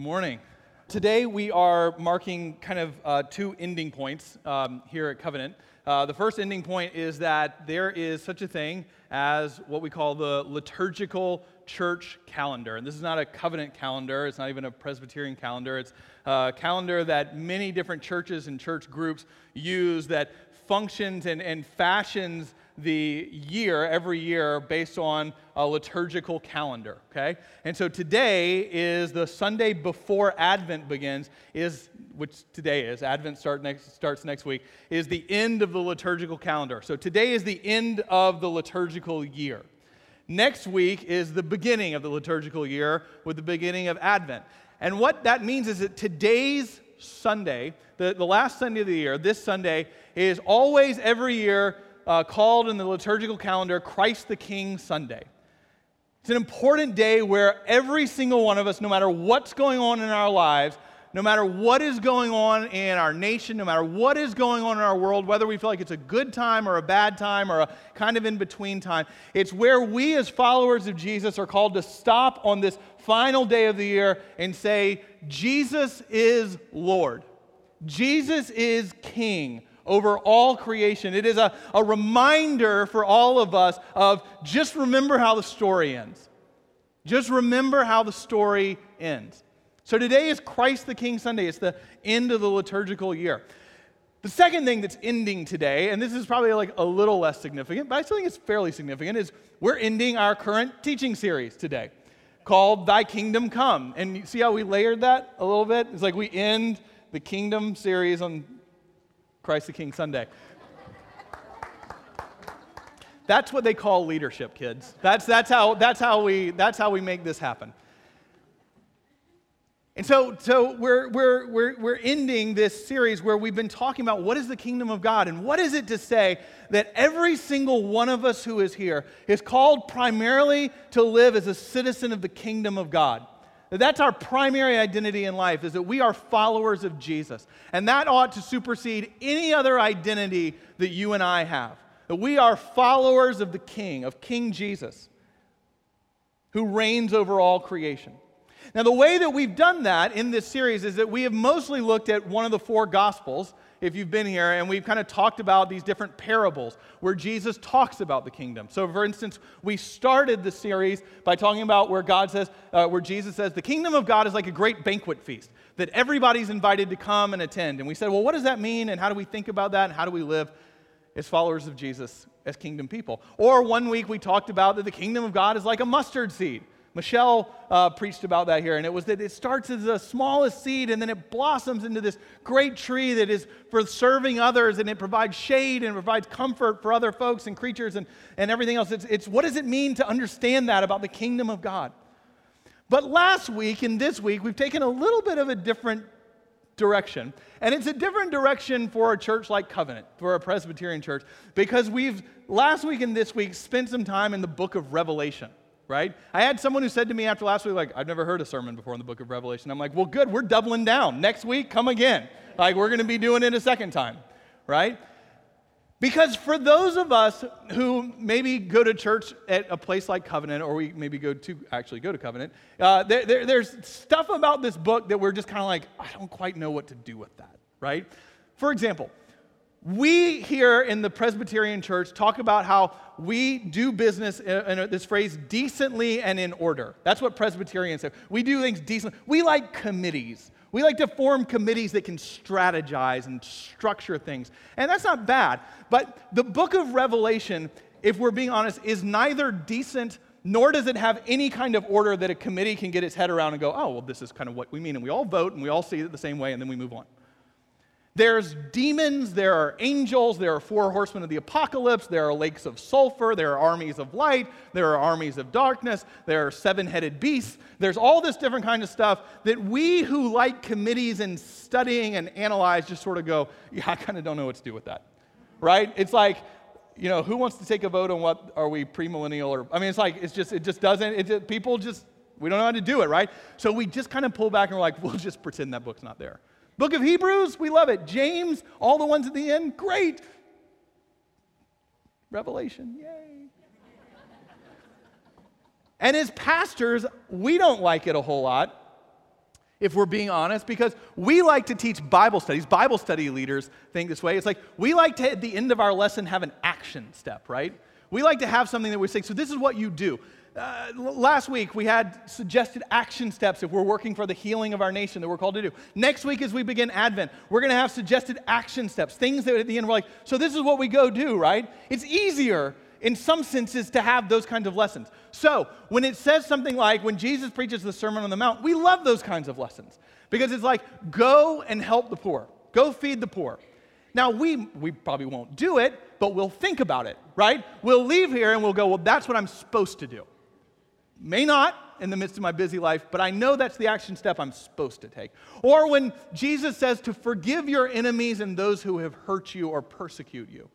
Good morning. Today we are marking kind of uh, two ending points um, here at Covenant. Uh, the first ending point is that there is such a thing as what we call the liturgical church calendar. And this is not a covenant calendar, it's not even a Presbyterian calendar. It's a calendar that many different churches and church groups use that functions and, and fashions the year, every year, based on a liturgical calendar, okay? And so today is the Sunday before Advent begins, is, which today is, Advent start next, starts next week, is the end of the liturgical calendar. So today is the end of the liturgical year. Next week is the beginning of the liturgical year with the beginning of Advent. And what that means is that today's Sunday, the, the last Sunday of the year, this Sunday, is always every year uh, called in the liturgical calendar Christ the King Sunday. It's an important day where every single one of us, no matter what's going on in our lives, no matter what is going on in our nation, no matter what is going on in our world, whether we feel like it's a good time or a bad time or a kind of in between time, it's where we as followers of Jesus are called to stop on this final day of the year and say, Jesus is Lord. Jesus is King over all creation. It is a, a reminder for all of us of just remember how the story ends. Just remember how the story ends. So today is Christ the King Sunday. It's the end of the liturgical year. The second thing that's ending today, and this is probably like a little less significant, but I still think it's fairly significant, is we're ending our current teaching series today called Thy Kingdom Come. And you see how we layered that a little bit? It's like we end the kingdom series on Christ the King Sunday. That's what they call leadership, kids. That's, that's, how, that's, how, we, that's how we make this happen. And so, so we're, we're, we're, we're ending this series where we've been talking about what is the kingdom of God and what is it to say that every single one of us who is here is called primarily to live as a citizen of the kingdom of God. That's our primary identity in life, is that we are followers of Jesus. And that ought to supersede any other identity that you and I have. That we are followers of the King, of King Jesus, who reigns over all creation. Now, the way that we've done that in this series is that we have mostly looked at one of the four Gospels if you've been here, and we've kind of talked about these different parables where Jesus talks about the kingdom. So, for instance, we started the series by talking about where God says, uh, where Jesus says, the kingdom of God is like a great banquet feast that everybody's invited to come and attend. And we said, well, what does that mean, and how do we think about that, and how do we live as followers of Jesus as kingdom people? Or one week we talked about that the kingdom of God is like a mustard seed Michelle uh, preached about that here, and it was that it starts as the smallest seed and then it blossoms into this great tree that is for serving others and it provides shade and provides comfort for other folks and creatures and, and everything else. It's, it's what does it mean to understand that about the kingdom of God? But last week and this week, we've taken a little bit of a different direction. And it's a different direction for a church like Covenant, for a Presbyterian church, because we've last week and this week spent some time in the book of Revelation right? I had someone who said to me after last week, like, I've never heard a sermon before in the book of Revelation. I'm like, well, good, we're doubling down. Next week, come again. Like, we're going to be doing it a second time, right? Because for those of us who maybe go to church at a place like Covenant, or we maybe go to actually go to Covenant, uh, there, there, there's stuff about this book that we're just kind of like, I don't quite know what to do with that, right? For example, we here in the Presbyterian church talk about how we do business in this phrase decently and in order. That's what Presbyterians say. We do things decently. We like committees. We like to form committees that can strategize and structure things. And that's not bad. But the book of Revelation, if we're being honest, is neither decent nor does it have any kind of order that a committee can get its head around and go, oh, well, this is kind of what we mean. And we all vote and we all see it the same way and then we move on. There's demons, there are angels, there are four horsemen of the apocalypse, there are lakes of sulfur, there are armies of light, there are armies of darkness, there are seven headed beasts. There's all this different kind of stuff that we who like committees and studying and analyze just sort of go, yeah, I kind of don't know what to do with that. Right? It's like, you know, who wants to take a vote on what are we premillennial or, I mean, it's like, it's just, it just doesn't, it just, people just, we don't know how to do it, right? So we just kind of pull back and we're like, we'll just pretend that book's not there. Book of Hebrews, we love it. James, all the ones at the end, great. Revelation, yay. and as pastors, we don't like it a whole lot. if we're being honest, because we like to teach Bible studies. Bible study leaders think this way. It's like we like to, at the end of our lesson, have an action step, right? We like to have something that we say, so this is what you do. Uh, last week, we had suggested action steps if we're working for the healing of our nation that we're called to do. Next week, as we begin Advent, we're going to have suggested action steps, things that at the end we're like, so this is what we go do, right? It's easier in some senses to have those kinds of lessons. So, when it says something like, when Jesus preaches the Sermon on the Mount, we love those kinds of lessons because it's like, go and help the poor, go feed the poor. Now, we, we probably won't do it, but we'll think about it, right? We'll leave here and we'll go, well, that's what I'm supposed to do. May not in the midst of my busy life, but I know that's the action step I'm supposed to take. Or when Jesus says to forgive your enemies and those who have hurt you or persecute you.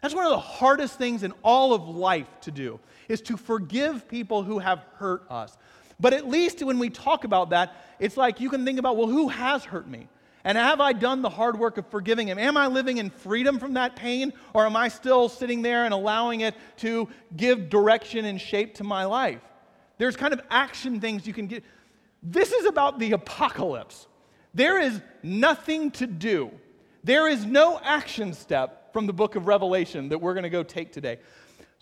That's one of the hardest things in all of life to do, is to forgive people who have hurt us. But at least when we talk about that, it's like you can think about, well, who has hurt me? And have I done the hard work of forgiving him? Am I living in freedom from that pain, or am I still sitting there and allowing it to give direction and shape to my life? There's kind of action things you can get. This is about the apocalypse. There is nothing to do, there is no action step from the book of Revelation that we're going to go take today.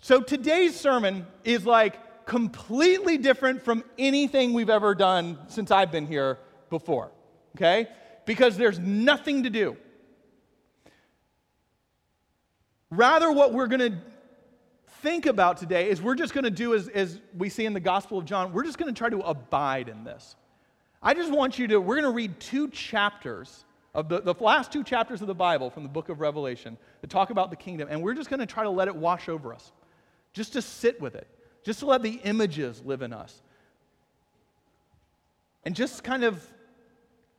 So today's sermon is like completely different from anything we've ever done since I've been here before, okay? Because there's nothing to do. Rather, what we're going to think about today is we're just going to do as, as we see in the Gospel of John, we're just going to try to abide in this. I just want you to, we're going to read two chapters of the, the last two chapters of the Bible from the book of Revelation that talk about the kingdom, and we're just going to try to let it wash over us, just to sit with it, just to let the images live in us, and just kind of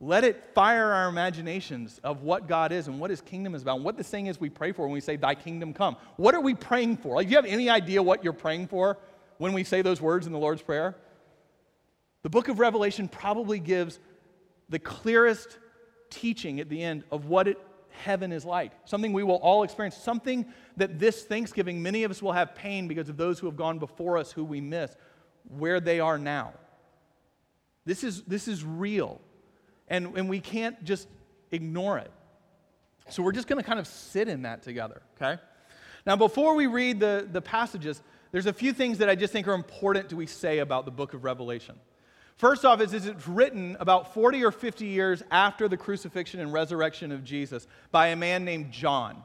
let it fire our imaginations of what God is and what His kingdom is about, and what this thing is we pray for when we say, Thy kingdom come. What are we praying for? Like, do you have any idea what you're praying for when we say those words in the Lord's Prayer? The book of Revelation probably gives the clearest teaching at the end of what it, heaven is like. Something we will all experience. Something that this Thanksgiving, many of us will have pain because of those who have gone before us who we miss, where they are now. This is, this is real. And, and we can't just ignore it. So we're just going to kind of sit in that together, okay? Now, before we read the, the passages, there's a few things that I just think are important to we say about the book of Revelation. First off, is, is it's written about 40 or 50 years after the crucifixion and resurrection of Jesus by a man named John.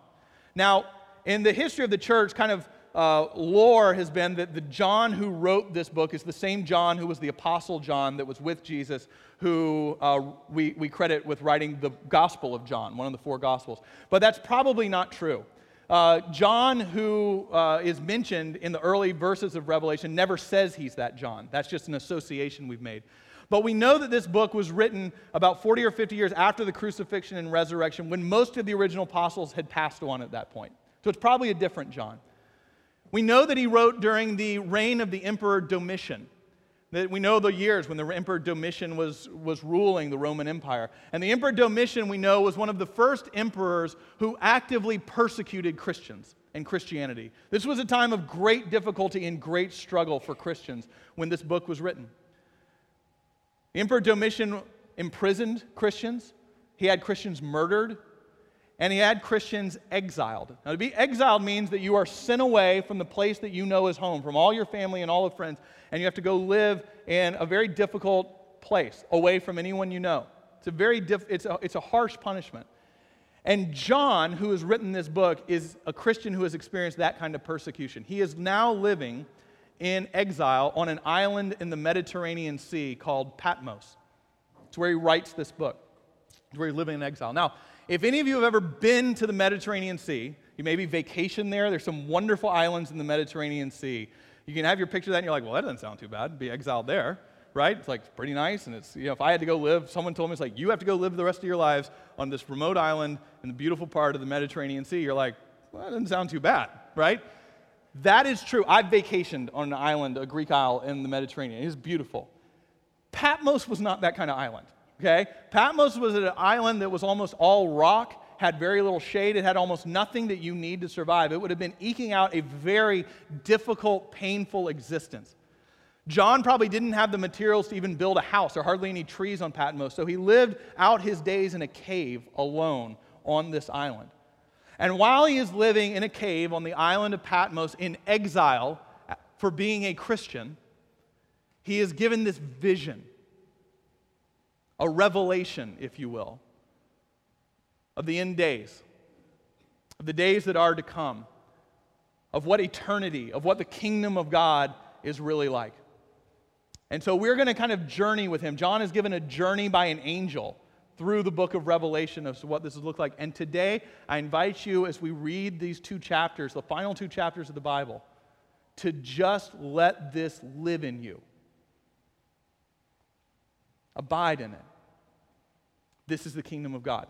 Now, in the history of the church, kind of uh, lore has been that the John who wrote this book is the same John who was the Apostle John that was with Jesus, who uh, we, we credit with writing the Gospel of John, one of the four Gospels. But that's probably not true. Uh, John, who uh, is mentioned in the early verses of Revelation, never says he's that John. That's just an association we've made. But we know that this book was written about 40 or 50 years after the crucifixion and resurrection when most of the original apostles had passed on at that point. So it's probably a different John. We know that he wrote during the reign of the Emperor Domitian. That we know the years when the Emperor Domitian was, was ruling the Roman Empire. And the Emperor Domitian, we know, was one of the first emperors who actively persecuted Christians and Christianity. This was a time of great difficulty and great struggle for Christians when this book was written. Emperor Domitian imprisoned Christians, he had Christians murdered, and he had Christians exiled. Now, to be exiled means that you are sent away from the place that you know is home, from all your family and all the friends, and you have to go live in a very difficult place, away from anyone you know. It's a very diff- it's a, it's a harsh punishment. And John, who has written this book, is a Christian who has experienced that kind of persecution. He is now living in exile on an island in the Mediterranean Sea called Patmos. It's where he writes this book. It's where he's living in exile. Now, if any of you have ever been to the Mediterranean Sea, you maybe vacation there. There's some wonderful islands in the Mediterranean Sea you can have your picture of that and you're like, well, that doesn't sound too bad. Be exiled there, right? It's like pretty nice. And it's, you know, if I had to go live, someone told me it's like, you have to go live the rest of your lives on this remote island in the beautiful part of the Mediterranean Sea. You're like, well, that doesn't sound too bad, right? That is true. I've vacationed on an island, a Greek isle in the Mediterranean. It is beautiful. Patmos was not that kind of island, okay? Patmos was an island that was almost all rock had very little shade, it had almost nothing that you need to survive. It would have been eking out a very difficult, painful existence. John probably didn't have the materials to even build a house or hardly any trees on Patmos, so he lived out his days in a cave alone on this island. And while he is living in a cave on the island of Patmos in exile for being a Christian, he is given this vision, a revelation, if you will, of the end days, of the days that are to come, of what eternity, of what the kingdom of God is really like. And so we're going to kind of journey with him. John is given a journey by an angel through the book of Revelation of what this would look like. And today, I invite you, as we read these two chapters, the final two chapters of the Bible, to just let this live in you. Abide in it. This is the kingdom of God.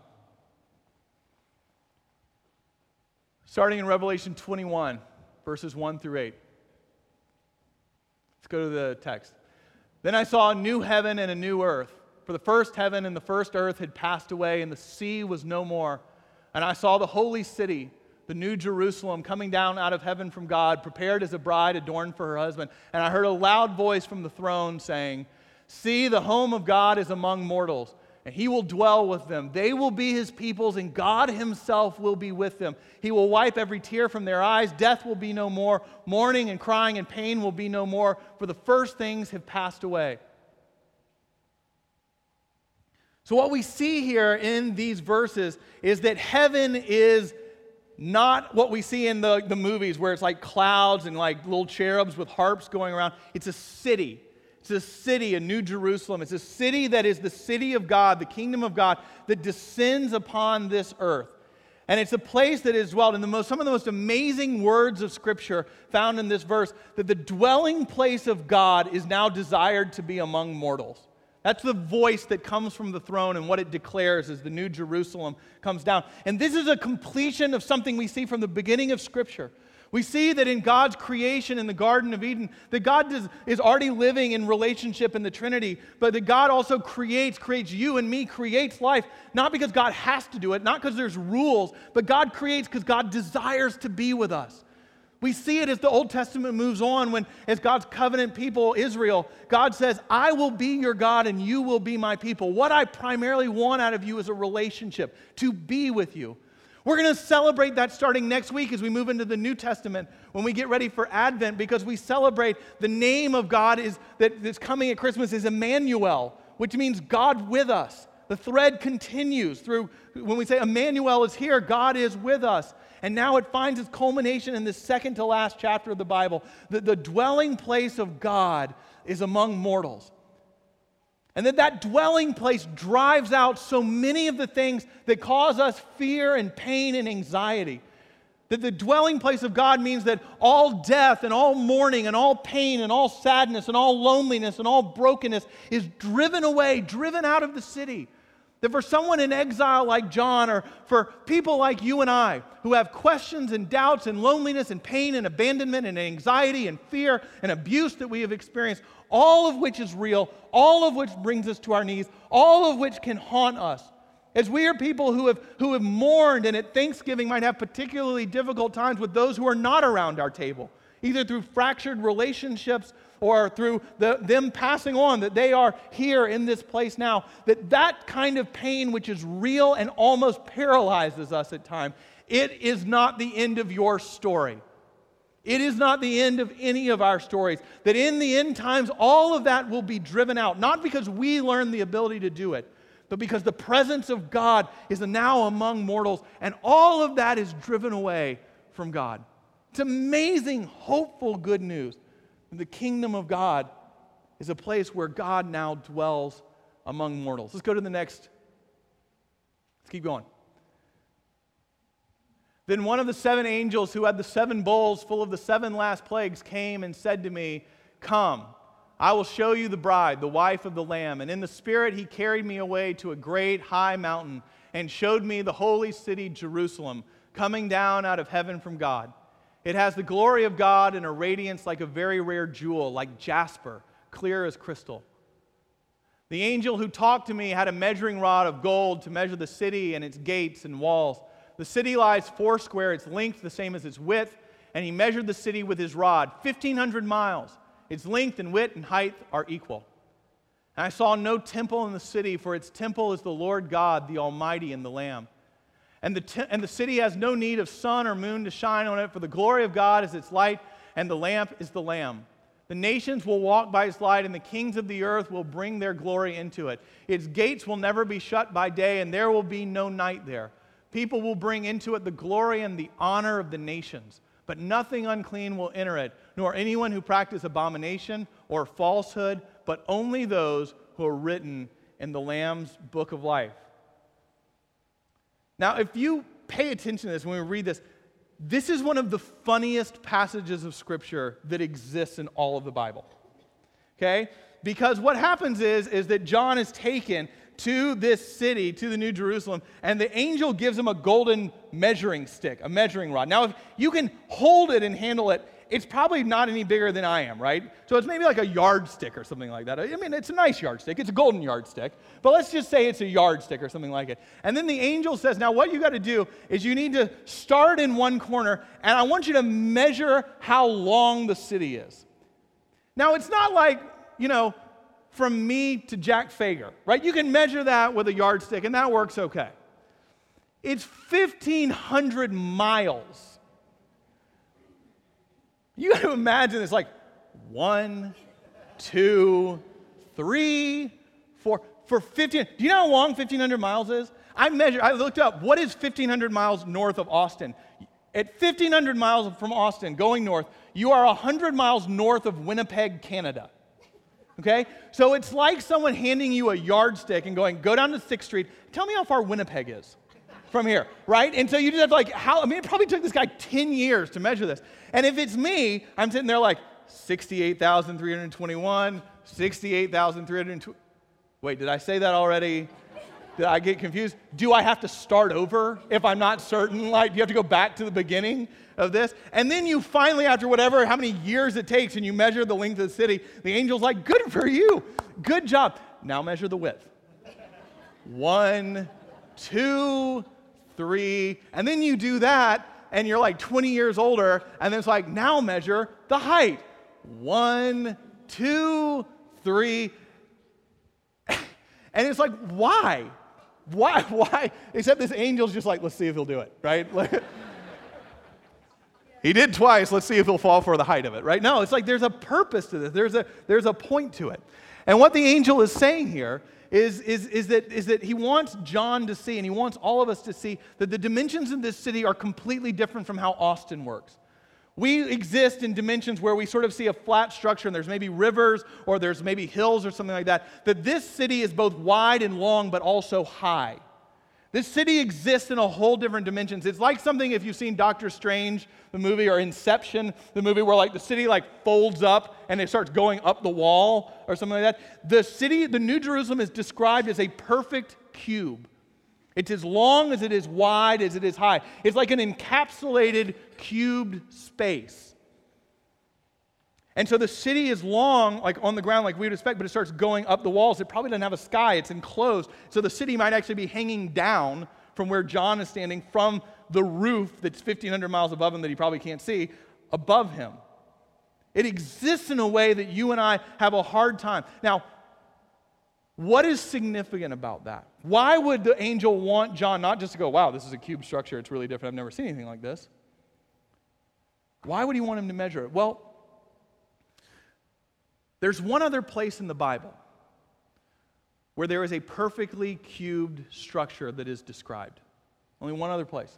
Starting in Revelation 21, verses 1 through 8. Let's go to the text. Then I saw a new heaven and a new earth. For the first heaven and the first earth had passed away, and the sea was no more. And I saw the holy city, the new Jerusalem, coming down out of heaven from God, prepared as a bride adorned for her husband. And I heard a loud voice from the throne saying, See, the home of God is among mortals and he will dwell with them. They will be his peoples, and God himself will be with them. He will wipe every tear from their eyes. Death will be no more. Mourning and crying and pain will be no more, for the first things have passed away. So, what we see here in these verses is that heaven is not what we see in the, the movies where it's like clouds and like little cherubs with harps going around. It's a city. It's a city, a new Jerusalem. It's a city that is the city of God, the kingdom of God, that descends upon this earth. And it's a place that is dwelt in the most, some of the most amazing words of Scripture found in this verse that the dwelling place of God is now desired to be among mortals. That's the voice that comes from the throne and what it declares as the new Jerusalem comes down. And this is a completion of something we see from the beginning of Scripture. We see that in God's creation in the Garden of Eden, that God does, is already living in relationship in the Trinity, but that God also creates, creates you and me, creates life, not because God has to do it, not because there's rules, but God creates because God desires to be with us. We see it as the Old Testament moves on when, as God's covenant people, Israel, God says, I will be your God and you will be my people. What I primarily want out of you is a relationship, to be with you. We're going to celebrate that starting next week as we move into the New Testament when we get ready for Advent because we celebrate the name of God is that that's coming at Christmas is Emmanuel, which means God with us. The thread continues through when we say Emmanuel is here, God is with us. And now it finds its culmination in the second to last chapter of the Bible. that the dwelling place of God is among mortals. And that that dwelling place drives out so many of the things that cause us fear and pain and anxiety. That the dwelling place of God means that all death and all mourning and all pain and all sadness and all loneliness and all brokenness is driven away, driven out of the city. That for someone in exile like John, or for people like you and I, who have questions and doubts and loneliness and pain and abandonment and anxiety and fear and abuse that we have experienced, all of which is real, all of which brings us to our knees, all of which can haunt us. As we are people who have, who have mourned and at Thanksgiving might have particularly difficult times with those who are not around our table, either through fractured relationships or through the, them passing on that they are here in this place now, that that kind of pain, which is real and almost paralyzes us at times, it is not the end of your story. It is not the end of any of our stories. That in the end times, all of that will be driven out, not because we learn the ability to do it, but because the presence of God is now among mortals, and all of that is driven away from God. It's amazing, hopeful good news. The kingdom of God is a place where God now dwells among mortals. Let's go to the next. Let's keep going. Then one of the seven angels who had the seven bowls full of the seven last plagues came and said to me, Come, I will show you the bride, the wife of the Lamb. And in the Spirit he carried me away to a great high mountain and showed me the holy city, Jerusalem, coming down out of heaven from God. It has the glory of God and a radiance like a very rare jewel, like jasper, clear as crystal. The angel who talked to me had a measuring rod of gold to measure the city and its gates and walls. The city lies foursquare, its length the same as its width, and he measured the city with his rod, 1,500 miles. Its length and width and height are equal. And I saw no temple in the city, for its temple is the Lord God, the Almighty, and the Lamb. And the, te- and the city has no need of sun or moon to shine on it, for the glory of God is its light, and the lamp is the Lamb. The nations will walk by its light, and the kings of the earth will bring their glory into it. Its gates will never be shut by day, and there will be no night there. People will bring into it the glory and the honor of the nations, but nothing unclean will enter it, nor anyone who practices abomination or falsehood, but only those who are written in the Lamb's book of life. Now, if you pay attention to this when we read this, this is one of the funniest passages of Scripture that exists in all of the Bible. Okay? Because what happens is, is that John is taken to this city, to the New Jerusalem, and the angel gives him a golden measuring stick, a measuring rod. Now, if you can hold it and handle it, it's probably not any bigger than I am, right? So it's maybe like a yardstick or something like that. I mean, it's a nice yardstick. It's a golden yardstick. But let's just say it's a yardstick or something like it. And then the angel says, Now, what you got to do is you need to start in one corner, and I want you to measure how long the city is. Now, it's not like, you know, from me to Jack Fager, right? You can measure that with a yardstick, and that works okay. It's 1,500 miles. You got to imagine it's like one, two, three, four, for 15. Do you know how long 1,500 miles is? I measured, I looked up what is 1,500 miles north of Austin. At 1,500 miles from Austin, going north, you are 100 miles north of Winnipeg, Canada. Okay? So it's like someone handing you a yardstick and going, go down to 6th Street. Tell me how far Winnipeg is from here, right? And so you just have to like, how, I mean, it probably took this guy 10 years to measure this. And if it's me, I'm sitting there like, 68,321, 68,320. Wait, did I say that already? I get confused? Do I have to start over if I'm not certain? Like, do you have to go back to the beginning? of this. And then you finally, after whatever, how many years it takes, and you measure the length of the city, the angel's like, Good for you. Good job. Now measure the width. One, two, three. And then you do that, and you're like 20 years older, and then it's like, Now measure the height. One, two, three. And it's like, why? Why? Why? Except this angel's just like, let's see if he'll do it, right? He did twice. Let's see if he'll fall for the height of it, right? No, it's like there's a purpose to this. There's a, there's a point to it. And what the angel is saying here is, is, is, that, is that he wants John to see, and he wants all of us to see, that the dimensions in this city are completely different from how Austin works. We exist in dimensions where we sort of see a flat structure and there's maybe rivers or there's maybe hills or something like that. That this city is both wide and long, but also high. This city exists in a whole different dimensions. It's like something if you've seen Doctor Strange, the movie, or Inception, the movie where like the city like folds up and it starts going up the wall or something like that. The city, the New Jerusalem is described as a perfect cube. It's as long as it is wide as it is high. It's like an encapsulated cubed space. And so the city is long, like on the ground, like we would expect, but it starts going up the walls. It probably doesn't have a sky, it's enclosed. So the city might actually be hanging down from where John is standing from the roof that's 1,500 miles above him that he probably can't see, above him. It exists in a way that you and I have a hard time. Now, what is significant about that? Why would the angel want John not just to go, wow, this is a cube structure, it's really different, I've never seen anything like this? Why would he want him to measure it? Well, there's one other place in the Bible where there is a perfectly cubed structure that is described. Only one other place.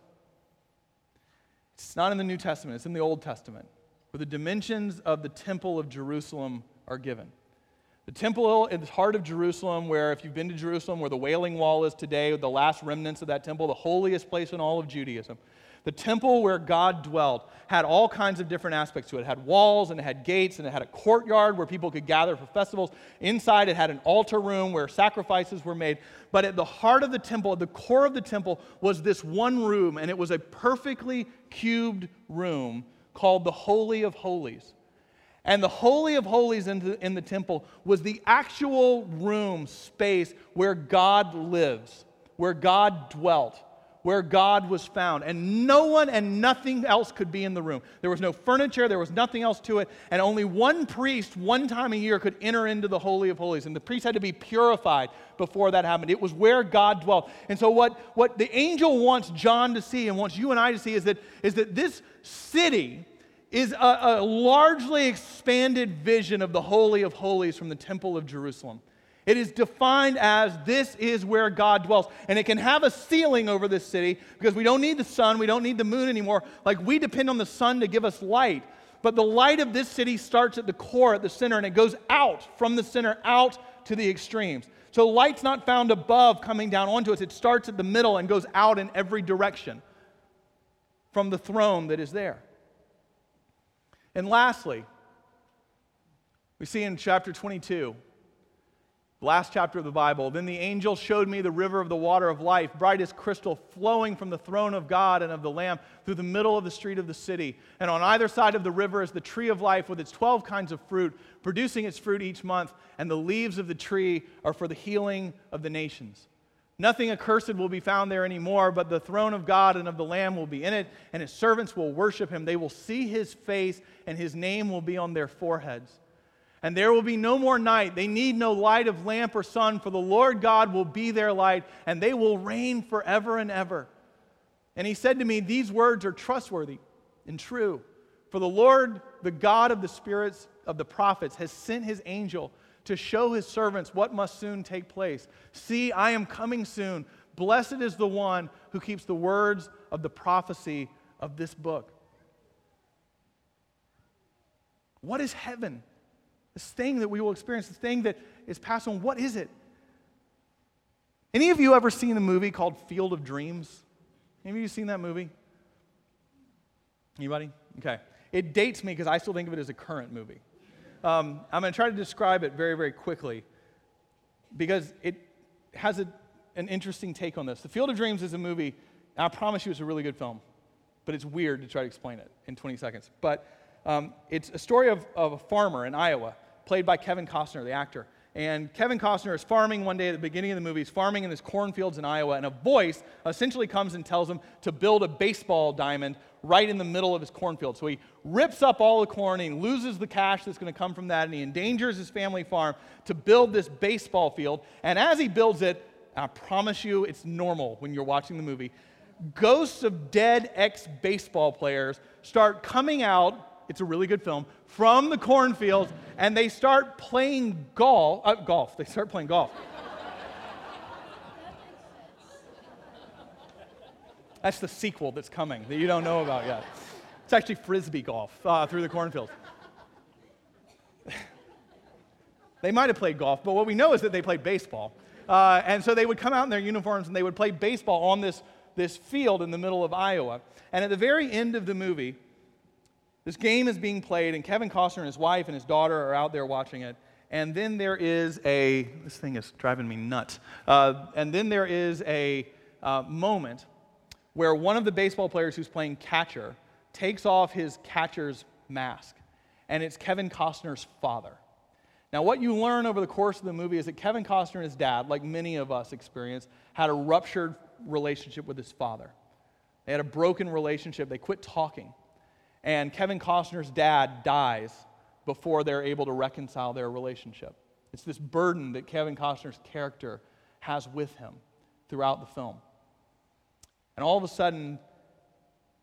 It's not in the New Testament, it's in the Old Testament, where the dimensions of the temple of Jerusalem are given. The temple in the heart of Jerusalem, where if you've been to Jerusalem, where the Wailing Wall is today, the last remnants of that temple, the holiest place in all of Judaism. The temple where God dwelt had all kinds of different aspects to it. It had walls and it had gates and it had a courtyard where people could gather for festivals. Inside, it had an altar room where sacrifices were made. But at the heart of the temple, at the core of the temple, was this one room, and it was a perfectly cubed room called the Holy of Holies. And the Holy of Holies in the, in the temple was the actual room, space where God lives, where God dwelt where God was found. And no one and nothing else could be in the room. There was no furniture, there was nothing else to it. And only one priest, one time a year, could enter into the Holy of Holies. And the priest had to be purified before that happened. It was where God dwelt. And so, what, what the angel wants John to see and wants you and I to see is that, is that this city is a, a largely expanded vision of the Holy of Holies from the Temple of Jerusalem. It is defined as this is where God dwells. And it can have a ceiling over this city because we don't need the sun, we don't need the moon anymore. Like we depend on the sun to give us light. But the light of this city starts at the core, at the center, and it goes out from the center out to the extremes. So light's not found above coming down onto us, it starts at the middle and goes out in every direction from the throne that is there. And lastly, we see in chapter 22 last chapter of the Bible. Then the angel showed me the river of the water of life, bright as crystal, flowing from the throne of God and of the Lamb through the middle of the street of the city. And on either side of the river is the tree of life with its 12 kinds of fruit, producing its fruit each month, and the leaves of the tree are for the healing of the nations. Nothing accursed will be found there anymore, but the throne of God and of the Lamb will be in it, and his servants will worship him. They will see his face, and his name will be on their foreheads. And there will be no more night. They need no light of lamp or sun, for the Lord God will be their light, and they will reign forever and ever. And he said to me, These words are trustworthy and true. For the Lord, the God of the spirits of the prophets, has sent his angel to show his servants what must soon take place. See, I am coming soon. Blessed is the one who keeps the words of the prophecy of this book. What is heaven? This thing that we will experience, this thing that is passed on, what is it? Any of you ever seen a movie called Field of Dreams? Any of you seen that movie? Anybody? Okay. It dates me because I still think of it as a current movie. Um, I'm going to try to describe it very, very quickly because it has a, an interesting take on this. The Field of Dreams is a movie, I promise you it's a really good film, but it's weird to try to explain it in 20 seconds. But um, it's a story of, of a farmer in Iowa, played by Kevin Costner, the actor. And Kevin Costner is farming one day at the beginning of the movie. He's farming in his cornfields in Iowa, and a voice essentially comes and tells him to build a baseball diamond right in the middle of his cornfield. So he rips up all the corn, and he loses the cash that's going to come from that, and he endangers his family farm to build this baseball field. And as he builds it, I promise you it's normal when you're watching the movie, ghosts of dead ex baseball players start coming out it's a really good film, from the cornfields, and they start playing golf. Uh, golf. They start playing golf. That's the sequel that's coming that you don't know about yet. It's actually frisbee golf uh, through the cornfields. they might have played golf, but what we know is that they played baseball. Uh, and so they would come out in their uniforms and they would play baseball on this, this field in the middle of Iowa. And at the very end of the movie, this game is being played, and Kevin Costner and his wife and his daughter are out there watching it. And then there is a, this thing is driving me nuts. Uh, and then there is a uh, moment where one of the baseball players who's playing catcher takes off his catcher's mask, and it's Kevin Costner's father. Now, what you learn over the course of the movie is that Kevin Costner and his dad, like many of us experience, had a ruptured relationship with his father. They had a broken relationship. They quit talking and Kevin Costner's dad dies before they're able to reconcile their relationship. It's this burden that Kevin Costner's character has with him throughout the film. And all of a sudden,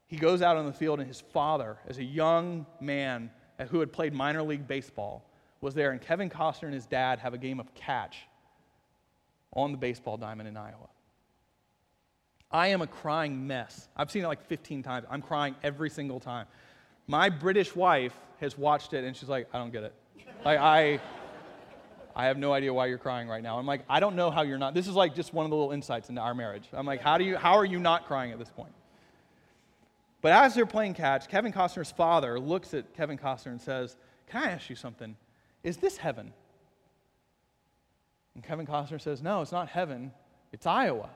he goes out on the field, and his father, as a young man who had played minor league baseball, was there. And Kevin Costner and his dad have a game of catch on the baseball diamond in Iowa. I am a crying mess. I've seen it like 15 times. I'm crying every single time. My British wife has watched it and she's like, I don't get it. Like, I, I have no idea why you're crying right now. I'm like, I don't know how you're not. This is like just one of the little insights into our marriage. I'm like, how, do you, how are you not crying at this point? But as they're playing catch, Kevin Costner's father looks at Kevin Costner and says, Can I ask you something? Is this heaven? And Kevin Costner says, No, it's not heaven, it's Iowa.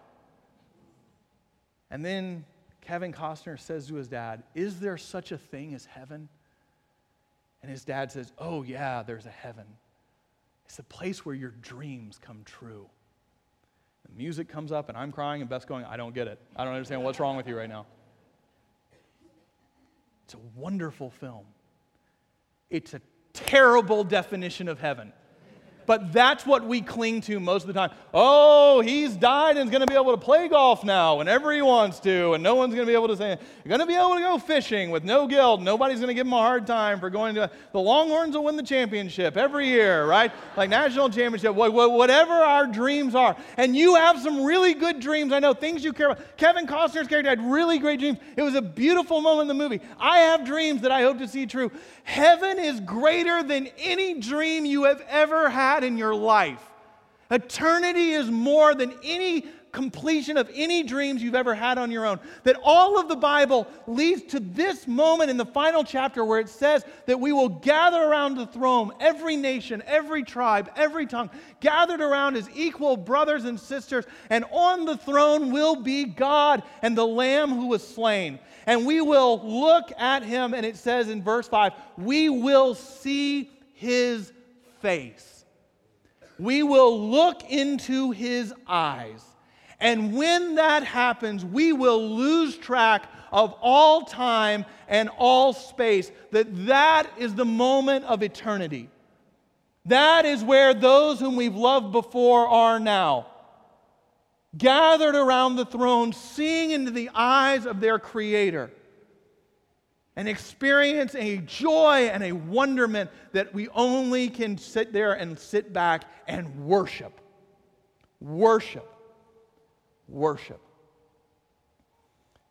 And then Kevin Costner says to his dad, Is there such a thing as heaven? And his dad says, Oh, yeah, there's a heaven. It's the place where your dreams come true. the music comes up and I'm crying and Beth's going, I don't get it. I don't understand what's wrong with you right now. It's a wonderful film. It's a terrible definition of heaven. But that's what we cling to most of the time. Oh, he's died and is going to be able to play golf now whenever he wants to, and no one's going to be able to say, You're going to be able to go fishing with no guilt. Nobody's going to give him a hard time for going to. The Longhorns will win the championship every year, right? Like national championship, whatever our dreams are. And you have some really good dreams. I know things you care about. Kevin Costner's character had really great dreams. It was a beautiful moment in the movie. I have dreams that I hope to see true. Heaven is greater than any dream you have ever had in your life. Eternity is more than any completion of any dreams you've ever had on your own. That all of the Bible leads to this moment in the final chapter where it says that we will gather around the throne, every nation, every tribe, every tongue, gathered around as equal brothers and sisters, and on the throne will be God and the Lamb who was slain. And we will look at him, and it says in verse 5 we will see his face. We will look into his eyes. And when that happens, we will lose track of all time and all space. That that is the moment of eternity. That is where those whom we've loved before are now gathered around the throne, seeing into the eyes of their Creator, and experience a joy and a wonderment that we only can sit there and sit back and worship. Worship. Worship.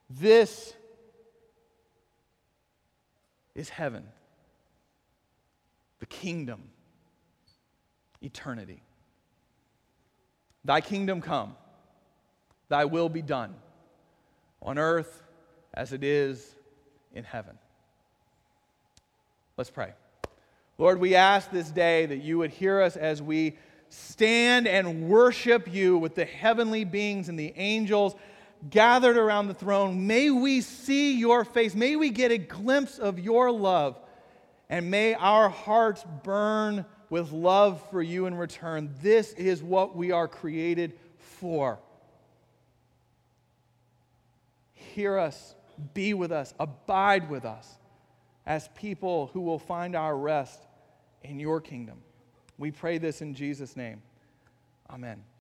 This is heaven, the kingdom, eternity. Thy kingdom come Thy will be done on earth as it is in heaven. Let's pray. Lord, we ask this day that you would hear us as we stand and worship you with the heavenly beings and the angels gathered around the throne. May we see your face. May we get a glimpse of your love. And may our hearts burn with love for you in return. This is what we are created for hear us, be with us, abide with us as people who will find our rest in your kingdom. We pray this in Jesus' name. Amen.